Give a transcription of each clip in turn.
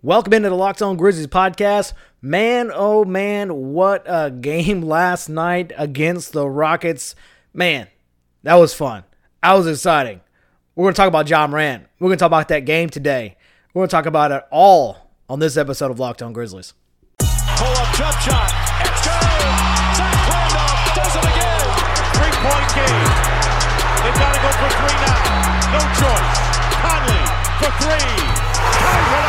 Welcome into the Locked On Grizzlies podcast. Man, oh man, what a game last night against the Rockets. Man, that was fun. That was exciting. We're going to talk about Ja Morant. We're going to talk about that game today. We're going to talk about it all on this episode of Locked On Grizzlies. Pull up jump shot. It's good. Zach Randolph does it again. Three point game. They've got to go for three now. No choice. Conley for three.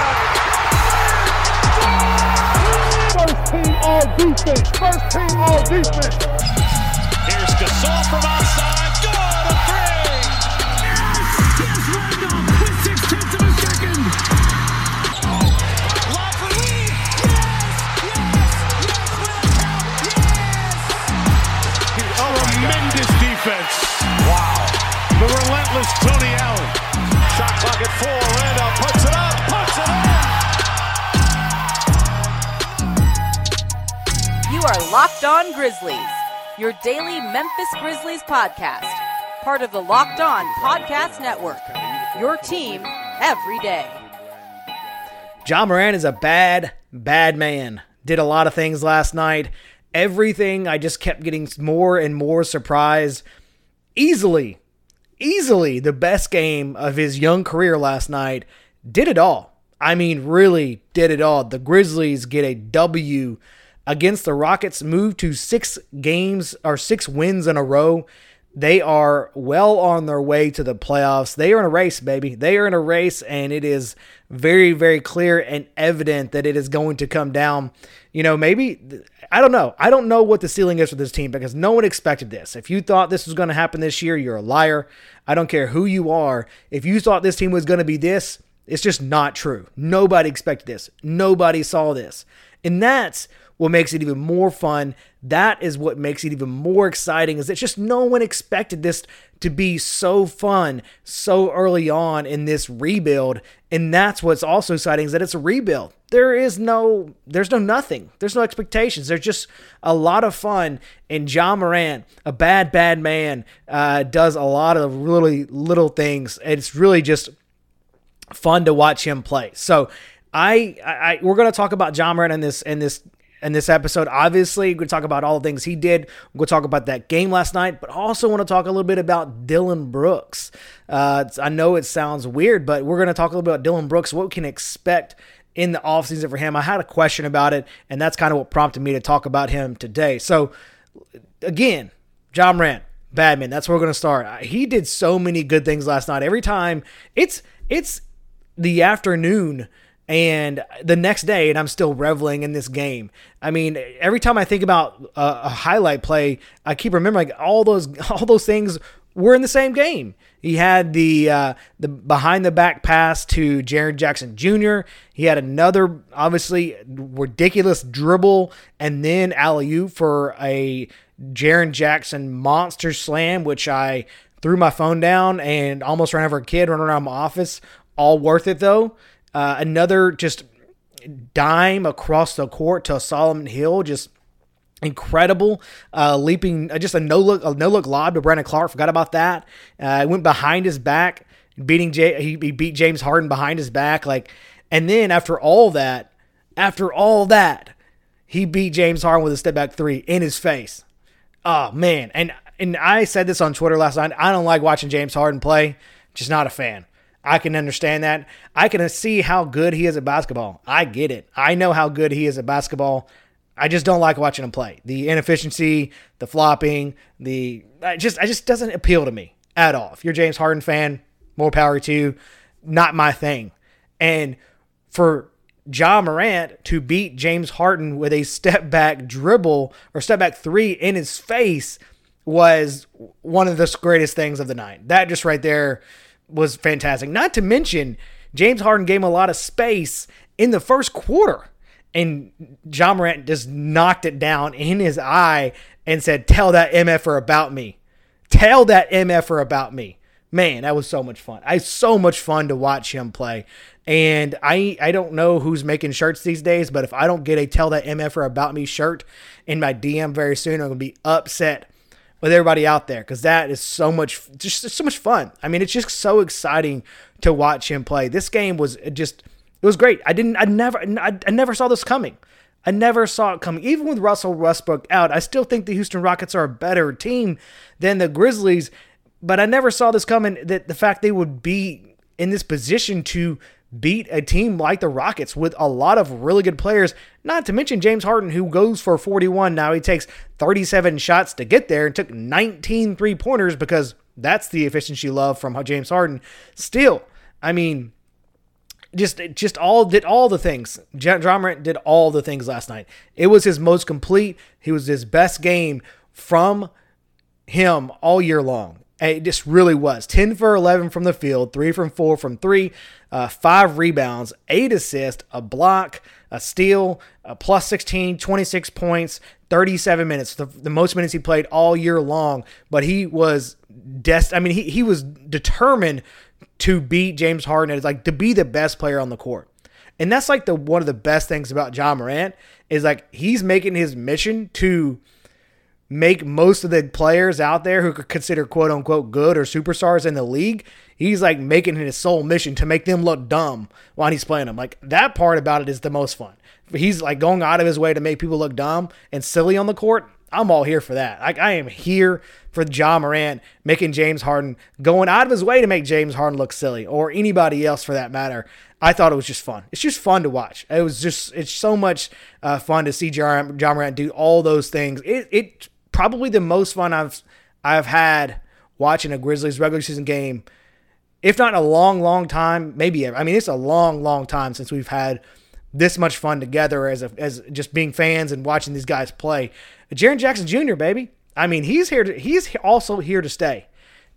First team all defense. First team all defense. Here's Gasol from outside. Three. Here's Randolph with six tenths of a second. Yes. Yes. Yes. Yes. Tremendous defense. Wow. The relentless Tony Allen. Shot clock at four. Randolph puts it up. Puts it in. You are Locked On Grizzlies, your daily Memphis Grizzlies podcast, part of the Locked On Podcast Network. Your team every day. Ja Morant is a bad, bad man. Did a lot of things last night. Everything, I just kept getting more and more surprised. Easily, easily the best game of his young career last night. Did it all. I mean, really did it all. The Grizzlies get a W against the Rockets, move to six games or six wins in a row. They are well on their way to the playoffs. They are in a race, baby. They are in a race, and it is very, very clear and evident that it is going to come down. You know, maybe, I don't know. I don't know what the ceiling is for this team because no one expected this. If you thought this was going to happen this year, you're a liar. I don't care who you are. If you thought this team was going to be this, it's just not true. Nobody expected this. Nobody saw this. And that's what makes it even more fun. That is what makes it even more exciting is that just no one expected this to be so fun so early on in this rebuild. And that's what's also exciting is that it's a rebuild. There is no there's no nothing. There's no expectations. There's just a lot of fun. And Ja Morant, a bad, bad man, uh, does a lot of really little things. It's really just fun to watch him play. So I, I we're going to talk about Ja Morant in this in this in this episode. Obviously, we're going to talk about all the things he did. To talk about that game last night, but also want to talk a little bit about Dillon Brooks. Uh, I know it sounds weird, but we're going to talk a little bit about Dillon Brooks, what we can expect in the offseason for him. I had a question about it, and that's kind of what prompted me to talk about him today. So, again, Ja Morant, Badman. That's where we're going to start. He did so many good things last night. Every time it's it's the afternoon and the next day, and I'm still reveling in this game. I mean, every time I think about a, a highlight play, I keep remembering like all those all those things were in the same game. He had the uh, the behind the back pass to Jaren Jackson Jr. He had another obviously ridiculous dribble and then alley oop for a Jaren Jackson monster slam, which I threw my phone down and almost ran over a kid running around my office. All worth it though. Uh, another just dime across the court to Solomon Hill, just incredible uh, leaping, uh, just a no look, a no look lob to Brandon Clarke. Forgot about that. Uh, went behind his back, beating he, he beat James Harden behind his back, like, and then after all that, after all that, he beat James Harden with a step back three in his face. Oh man, and and I said this on Twitter last night. I don't like watching James Harden play. Just not a fan. I can understand that. I can see how good he is at basketball. I get it. I know how good he is at basketball. I just don't like watching him play. The inefficiency, the flopping, the I just I just doesn't appeal to me at all. If you're a James Harden fan, more power to you. Not my thing. And for Ja Morant to beat James Harden with a step back dribble or step back three in his face was one of the greatest things of the night. That just right there was fantastic. Not to mention, James Harden gave him a lot of space in the first quarter. And Ja Morant just knocked it down in his eye and said, Tell that MFer about me. Tell that MFer about me. Man, that was so much fun. I so much fun to watch him play. And I I don't know who's making shirts these days, but if I don't get a tell that MFer about me shirt in my DM very soon, I'm gonna be upset with everybody out there because that is so much just so much fun. I mean, it's just so exciting to watch him play. This game was just It was great. I didn't. I never. I, I never saw this coming. I never saw it coming. Even with Russell Westbrook out, I still think the Houston Rockets are a better team than the Grizzlies. But I never saw this coming. That the fact they would be in this position to beat a team like the Rockets with a lot of really good players. Not to mention James Harden, who goes for 41. Now he takes 37 shots to get there and took 19 three pointers because that's the efficiency love from James Harden. Still, I mean, just just all did all the things. Morant did all the things last night. It was his most complete. He was his best game from him all year long. It just really was. 10 for 11 from the field, 3 from 4 from 3, uh, 5 rebounds, 8 assists, a block, a steal, a plus 16, 26 points, 37 minutes, the, the most minutes he played all year long. But he was, des- I mean, he, he was determined to beat James Harden. It's like to be the best player on the court. And that's like the one of the best things about Ja Morant is like he's making his mission to make most of the players out there who could consider quote unquote good or superstars in the league, he's like making his sole mission to make them look dumb while he's playing them. Like that part about it is the most fun. He's like going out of his way to make people look dumb and silly on the court. I'm all here for that. Like I am here for Ja Morant making James Harden going out of his way to make James Harden look silly or anybody else for that matter. I thought it was just fun. It's just fun to watch. It was just it's so much uh, fun to see John, ja Morant do all those things. It it probably the most fun I've I've had watching a Grizzlies regular season game, if not in a long, long time. Maybe I mean it's a long, long time since we've had this much fun together as a, as just being fans and watching these guys play. Jaren Jackson Jr. baby, I mean he's here. To, he's also here to stay.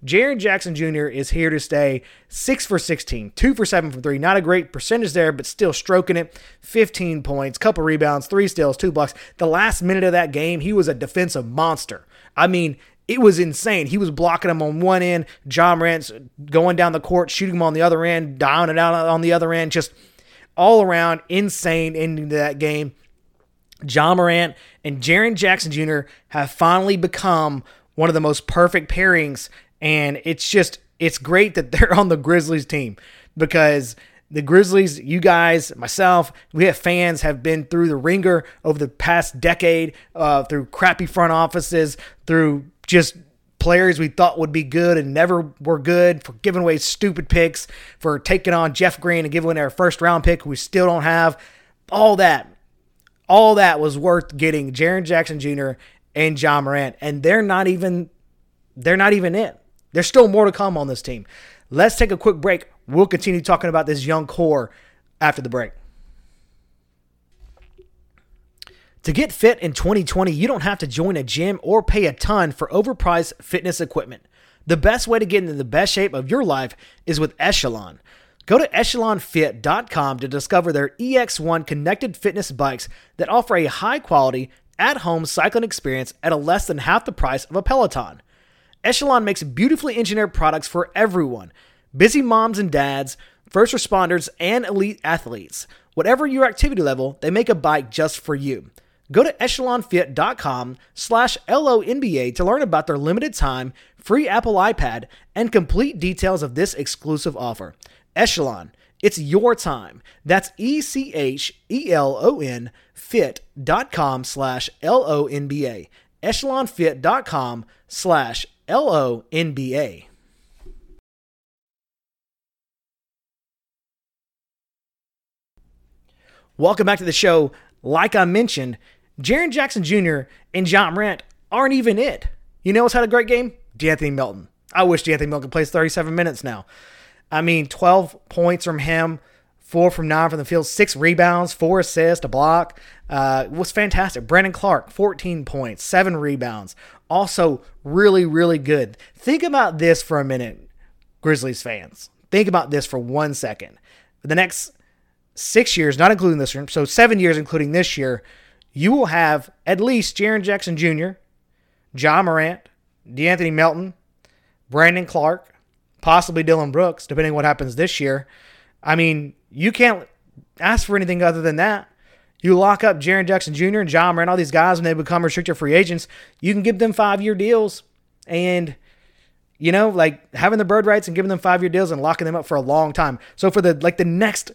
Jaren Jackson Jr. is here to stay. Six for 16, two for seven from three. Not a great percentage there, but still stroking it. 15 points, couple rebounds, three steals, two blocks. The last minute of that game, he was a defensive monster. I mean, it was insane. He was blocking him on one end. Ja Morant's going down the court, shooting him on the other end, down and out on the other end. Just all around insane ending to that game. Ja Morant and Jaren Jackson Jr. have finally become one of the most perfect pairings and it's just, it's great that they're on the Grizzlies team because the Grizzlies, you guys, myself, we have fans have been through the ringer over the past decade, uh, through crappy front offices, through just players we thought would be good and never were good, for giving away stupid picks, for taking on Jeff Green and giving away our first round pick we still don't have. All that, all that was worth getting Jaren Jackson Jr. and Ja Morant, and they're not even, they're not even in. There's still more to come on this team. Let's take a quick break. We'll continue talking about this young core after the break. To get fit in 2020, you don't have to join a gym or pay a ton for overpriced fitness equipment. The best way to get into the best shape of your life is with Echelon. Go to echelonfit.com to discover their EX1 connected fitness bikes that offer a high quality, at home cycling experience at a less than half the price of a Peloton. Echelon makes beautifully engineered products for everyone busy moms and dads, first responders, and elite athletes. Whatever your activity level, they make a bike just for you. Go to echelonfit.com slash LONBA to learn about their limited time, free Apple iPad, and complete details of this exclusive offer. Echelon, it's your time. That's E-C-H-E-L-O-N fit.com slash L-O-N-B-A. Echelonfit.com slash L O N B A. Welcome back to the show. Like I mentioned, Jaren Jackson Jr. and Ja Morant aren't even it. You know what's had a great game? De'Anthony Melton. I wish De'Anthony Melton plays 37 minutes now. I mean, 12 points from him, four from nine from the field, six rebounds, four assists, a block. Uh, was fantastic. Brandon Clarke, 14 points, seven rebounds also really, really good. Think about this for a minute, Grizzlies fans. Think about this for one second. For the next six years, not including this year, so seven years including this year, you will have at least Jaren Jackson Jr., Ja Morant, De'Anthony Melton, Brandon Clarke, possibly Dillon Brooks, depending what happens this year. I mean, you can't ask for anything other than that. You lock up Jaren Jackson Jr. and Ja Morant, all these guys when they become restricted free agents. You can give them five year deals and you know, like having the bird rights and giving them five year deals and locking them up for a long time. So for the like the next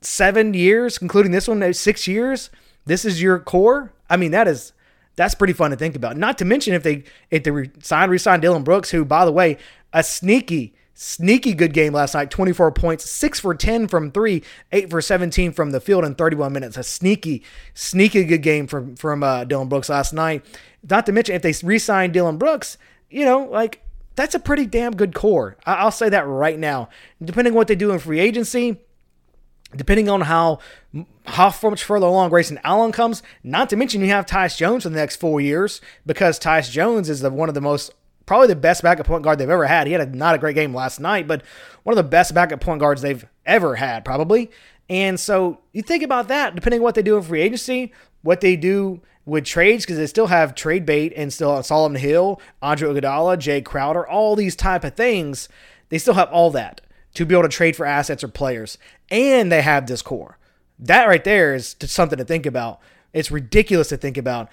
seven years, including this one, six years, this is your core. I mean, that is that's pretty fun to think about. Not to mention if they if they sign resign Dillon Brooks, who by the way, a sneaky sneaky good game last night. 24 points 6 for 10 from 3 8 for 17 from the field in 31 minutes. A sneaky sneaky good game from from uh, Dillon Brooks last night. Not to mention if they re-sign Dillon Brooks you know like that's a pretty damn good core. I- I'll say that right now. Depending on what they do in free agency depending on how how much further along Grayson Allen comes. Not to mention you have Tyus Jones for the next four years because Tyus Jones is the one of the most probably the best backup point guard they've ever had. He had a, not a great game last night, but one of the best backup point guards they've ever had probably. And so you think about that, depending on what they do in free agency, what they do with trades, because they still have trade bait and still Solomon Hill, Andre Iguodala, Jae Crowder, all these type of things. They still have all that to be able to trade for assets or players, and they have this core. That right there is something to think about. It's ridiculous to think about.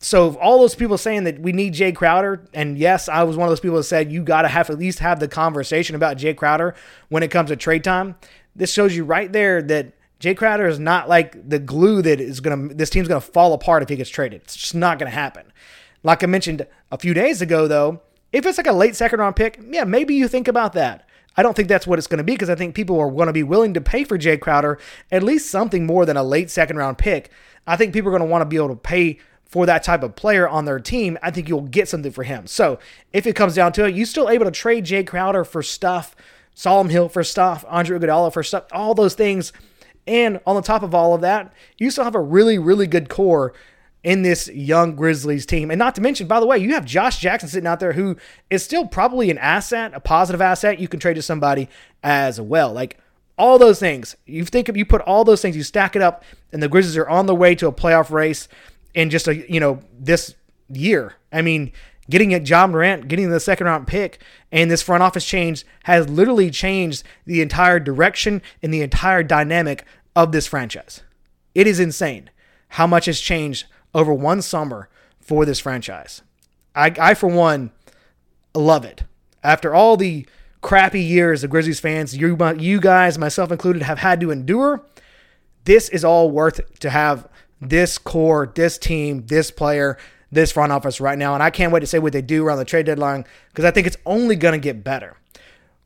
So all those people saying that we need Jae Crowder, and yes, I was one of those people that said you got to have at least have the conversation about Jae Crowder when it comes to trade time. This shows you right there that Jae Crowder is not like the glue that is gonna. This team's gonna fall apart if he gets traded. It's just not gonna happen. Like I mentioned a few days ago, though, if it's like a late second round pick, yeah, maybe you think about that. I don't think that's what it's going to be because I think people are going to be willing to pay for Jae Crowder at least something more than a late second round pick. I think people are going to want to be able to pay for that type of player on their team. I think you'll get something for him. So if it comes down to it, you still able to trade Jae Crowder for stuff, Solomon Hill for stuff, Andre Iguodala for stuff, all those things. And on the top of all of that, you still have a really, really good core in this young Grizzlies team. And not to mention, by the way, you have Josh Jackson sitting out there who is still probably an asset, a positive asset you can trade to somebody as well. Like all those things. You think if you put all those things, you stack it up, and the Grizzlies are on the way to a playoff race in just a you know this year. I mean, getting at Ja Morant, getting the second round pick, and this front office change has literally changed the entire direction and the entire dynamic of this franchise. It is insane how much has changed over one summer for this franchise. I, I for one, love it. After all the crappy years the Grizzlies fans, you, you guys, myself included, have had to endure, this is all worth to have this core, this team, this player, this front office right now. And I can't wait to see what they do around the trade deadline because I think it's only going to get better.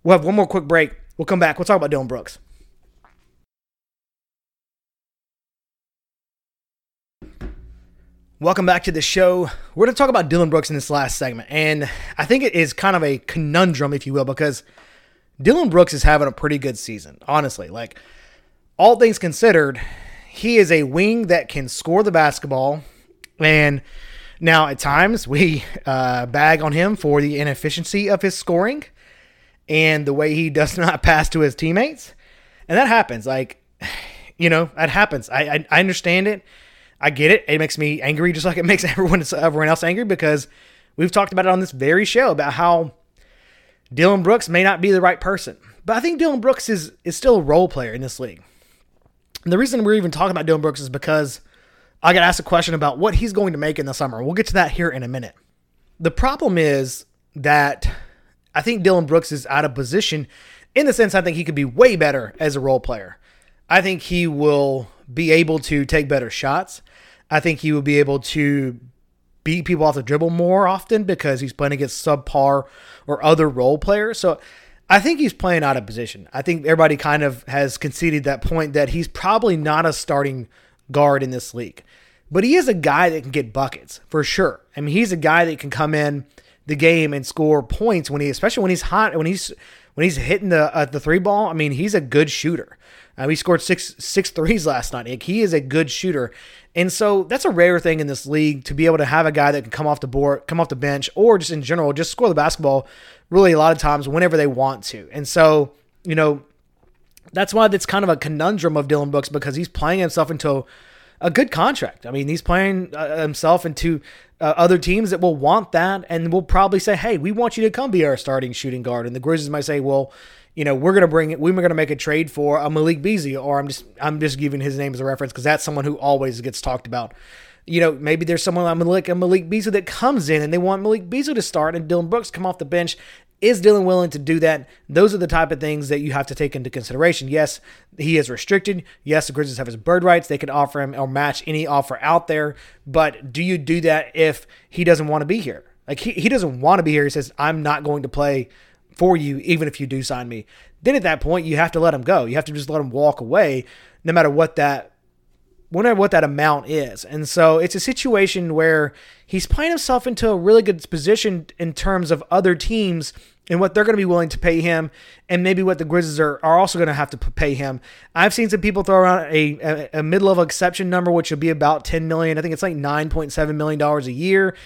We'll have one more quick break. We'll come back. We'll talk about Dillon Brooks. Welcome back to the show. We're going to talk about Dillon Brooks in this last segment. And I think it is kind of a conundrum, if you will, because Dillon Brooks is having a pretty good season, honestly. Like, all things considered, he is a wing that can score the basketball. And now, at times, we uh, bag on him for the inefficiency of his scoring and the way he does not pass to his teammates. And that happens. Like, you know, that happens. I, I, I understand it. I get it. It makes me angry just like it makes everyone everyone else angry because we've talked about it on this very show about how Dillon Brooks may not be the right person. But I think Dillon Brooks is is still a role player in this league. And the reason we're even talking about Dillon Brooks is because I got asked a question about what he's going to make in the summer. We'll get to that here in a minute. The problem is that I think Dillon Brooks is out of position in the sense I think he could be way better as a role player. I think he will be able to take better shots. I think he will be able to beat people off the dribble more often because he's playing against subpar or other role players. So I think he's playing out of position. I think everybody kind of has conceded that point that he's probably not a starting guard in this league. But he is a guy that can get buckets for sure. I mean, he's a guy that can come in the game and score points when he, especially when he's hot, when he's when he's hitting the uh, the three ball. I mean, he's a good shooter. Um, he scored six six threes last night. Like, he is a good shooter, and so that's a rare thing in this league to be able to have a guy that can come off the board, come off the bench, or just in general, just score the basketball. Really, a lot of times whenever they want to, and so you know that's why that's kind of a conundrum of Dillon Brooks because he's playing himself into a good contract. I mean, he's playing uh, himself into uh, other teams that will want that and will probably say, "Hey, we want you to come be our starting shooting guard." And the Grizzlies might say, "Well, you know, we're gonna bring it. We're gonna make a trade for a Malik Beasley, or I'm just I'm just giving his name as a reference because that's someone who always gets talked about. You know, maybe there's someone like Malik, a Malik Beasley that comes in and they want Malik Beasley to start and Dillon Brooks come off the bench Is Dillon willing to do that? Those are the type of things that you have to take into consideration. Yes, he is restricted. Yes, the Grizzlies have his bird rights. They can offer him or match any offer out there. But do you do that if he doesn't want to be here? Like he, he doesn't want to be here. He says, I'm not going to play for you, even if you do sign me. Then at that point, you have to let him go. You have to just let him walk away, no matter what that whatever what that amount is. And so it's a situation where he's playing himself into a really good position in terms of other teams and what they're going to be willing to pay him, and maybe what the Grizzlies are, are also going to have to pay him. I've seen some people throw around a, a, a mid-level exception number, which would be about 10 million. I think it's like 9.7 million dollars a year.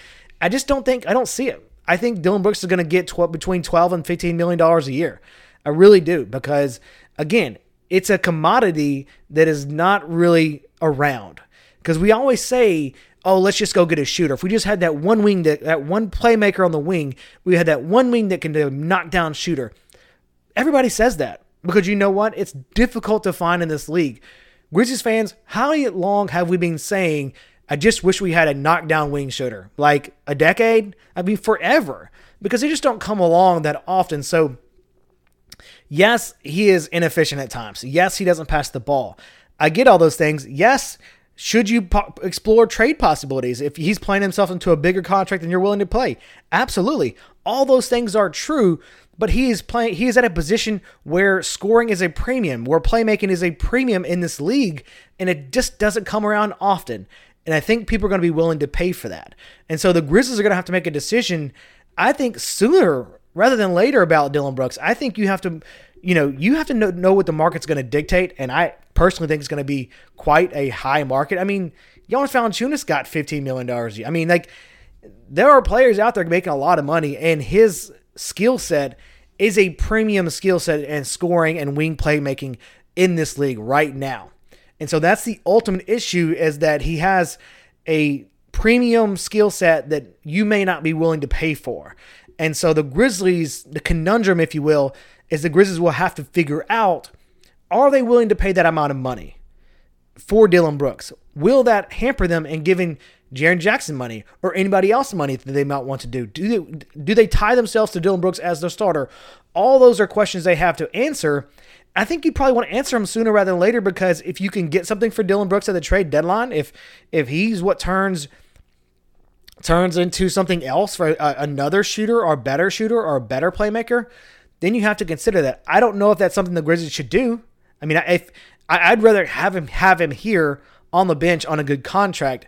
I just don't think I don't see it. I think Dillon Brooks is going to get 12, between 12 and 15 million dollars a year. I really do because again, it's a commodity that is not really around. Because we always say, oh, let's just go get a shooter. If we just had that one wing, that, that one playmaker on the wing, we had that one wing that can do a knockdown shooter. Everybody says that because you know what? It's difficult to find in this league. Grizzlies fans, how long have we been saying, I just wish we had a knockdown wing shooter? Like a decade? I mean, forever. Because they just don't come along that often. So, yes, he is inefficient at times. Yes, he doesn't pass the ball. I get all those things. Yes, should you po- explore trade possibilities if he's playing himself into a bigger contract than you're willing to play? Absolutely. All those things are true, but he is playing he is at a position where scoring is a premium, where playmaking is a premium in this league, and it just doesn't come around often. And I think people are going to be willing to pay for that. And so the Grizzlies are going to have to make a decision, I think, sooner rather than later about Dillon Brooks. I think you have to you know, you have to know, know what the market's going to dictate. And I personally think it's going to be quite a high market. I mean, Jonas Valanciunas got $15 million. I mean, like, there are players out there making a lot of money, and his skill set is a premium skill set and scoring and wing playmaking in this league right now. And so that's the ultimate issue is that he has a premium skill set that you may not be willing to pay for. And so the Grizzlies, the conundrum, if you will, is the Grizzlies will have to figure out are they willing to pay that amount of money for Dillon Brooks? Will that hamper them in giving Jaren Jackson money or anybody else money that they might want to do? Do they, do they tie themselves to Dillon Brooks as their starter? All those are questions they have to answer. I think you probably want to answer him sooner rather than later because if you can get something for Dillon Brooks at the trade deadline, if if he's what turns turns into something else for a, another shooter or better shooter or a better playmaker, then you have to consider that. I don't know if that's something the Grizzlies should do. I mean, if I'd rather have him have him here on the bench on a good contract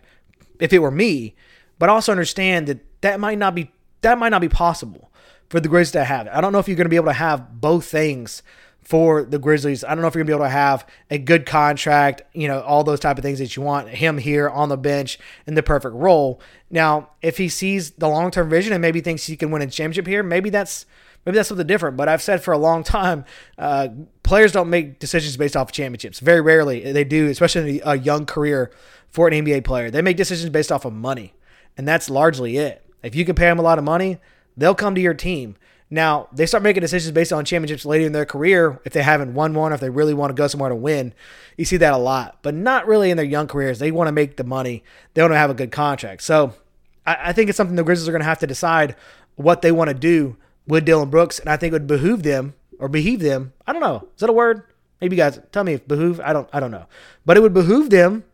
if it were me, but also understand that that might not be that might not be possible for the Grizzlies to have. I don't know if you're going to be able to have both things for the Grizzlies. I don't know if you're gonna be able to have a good contract, you know, all those type of things that you want. Him here on the bench in the perfect role. Now, if he sees the long term vision and maybe thinks he can win a championship here, maybe that's maybe that's something different. But I've said for a long time, uh, players don't make decisions based off of championships. Very rarely they do, especially in a young career for an NBA player. They make decisions based off of money, and that's largely it. If you can pay them a lot of money, they'll come to your team. Now, they start making decisions based on championships later in their career if they haven't won one, if they really want to go somewhere to win. You see that a lot, but not really in their young careers. They want to make the money, they want to have a good contract. So I, I think it's something the Grizzlies are going to have to decide what they want to do with Dillon Brooks, and I think it would behoove them or beheave them. I don't know. Is that a word? Maybe you guys tell me if behoove. I don't. I don't know. But it would behoove them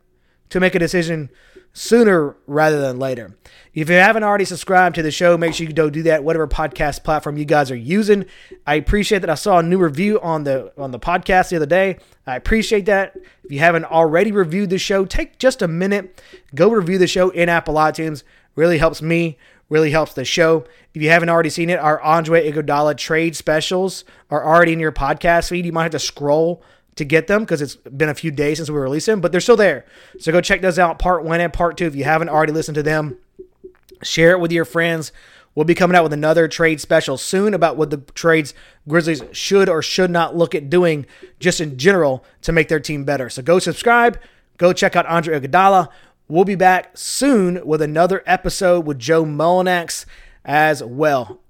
to make a decision sooner rather than later. If you haven't already subscribed to the show, make sure you go do that. Whatever podcast platform you guys are using, I appreciate that. I saw a new review on the on the podcast the other day. I appreciate that. If you haven't already reviewed the show, take just a minute, go review the show in Apple iTunes. Really helps me really helps the show. If you haven't already seen it, our Andre Iguodala trade specials are already in your podcast feed. You might have to scroll to get them because it's been a few days since we released them, but they're still there. So go check those out, part one and part two. If you haven't already listened to them, share it with your friends. We'll be coming out with another trade special soon about what the trades Grizzlies should or should not look at doing just in general to make their team better. So go subscribe, go check out Andre Iguodala. We'll be back soon with another episode with Joe Mullinax as well.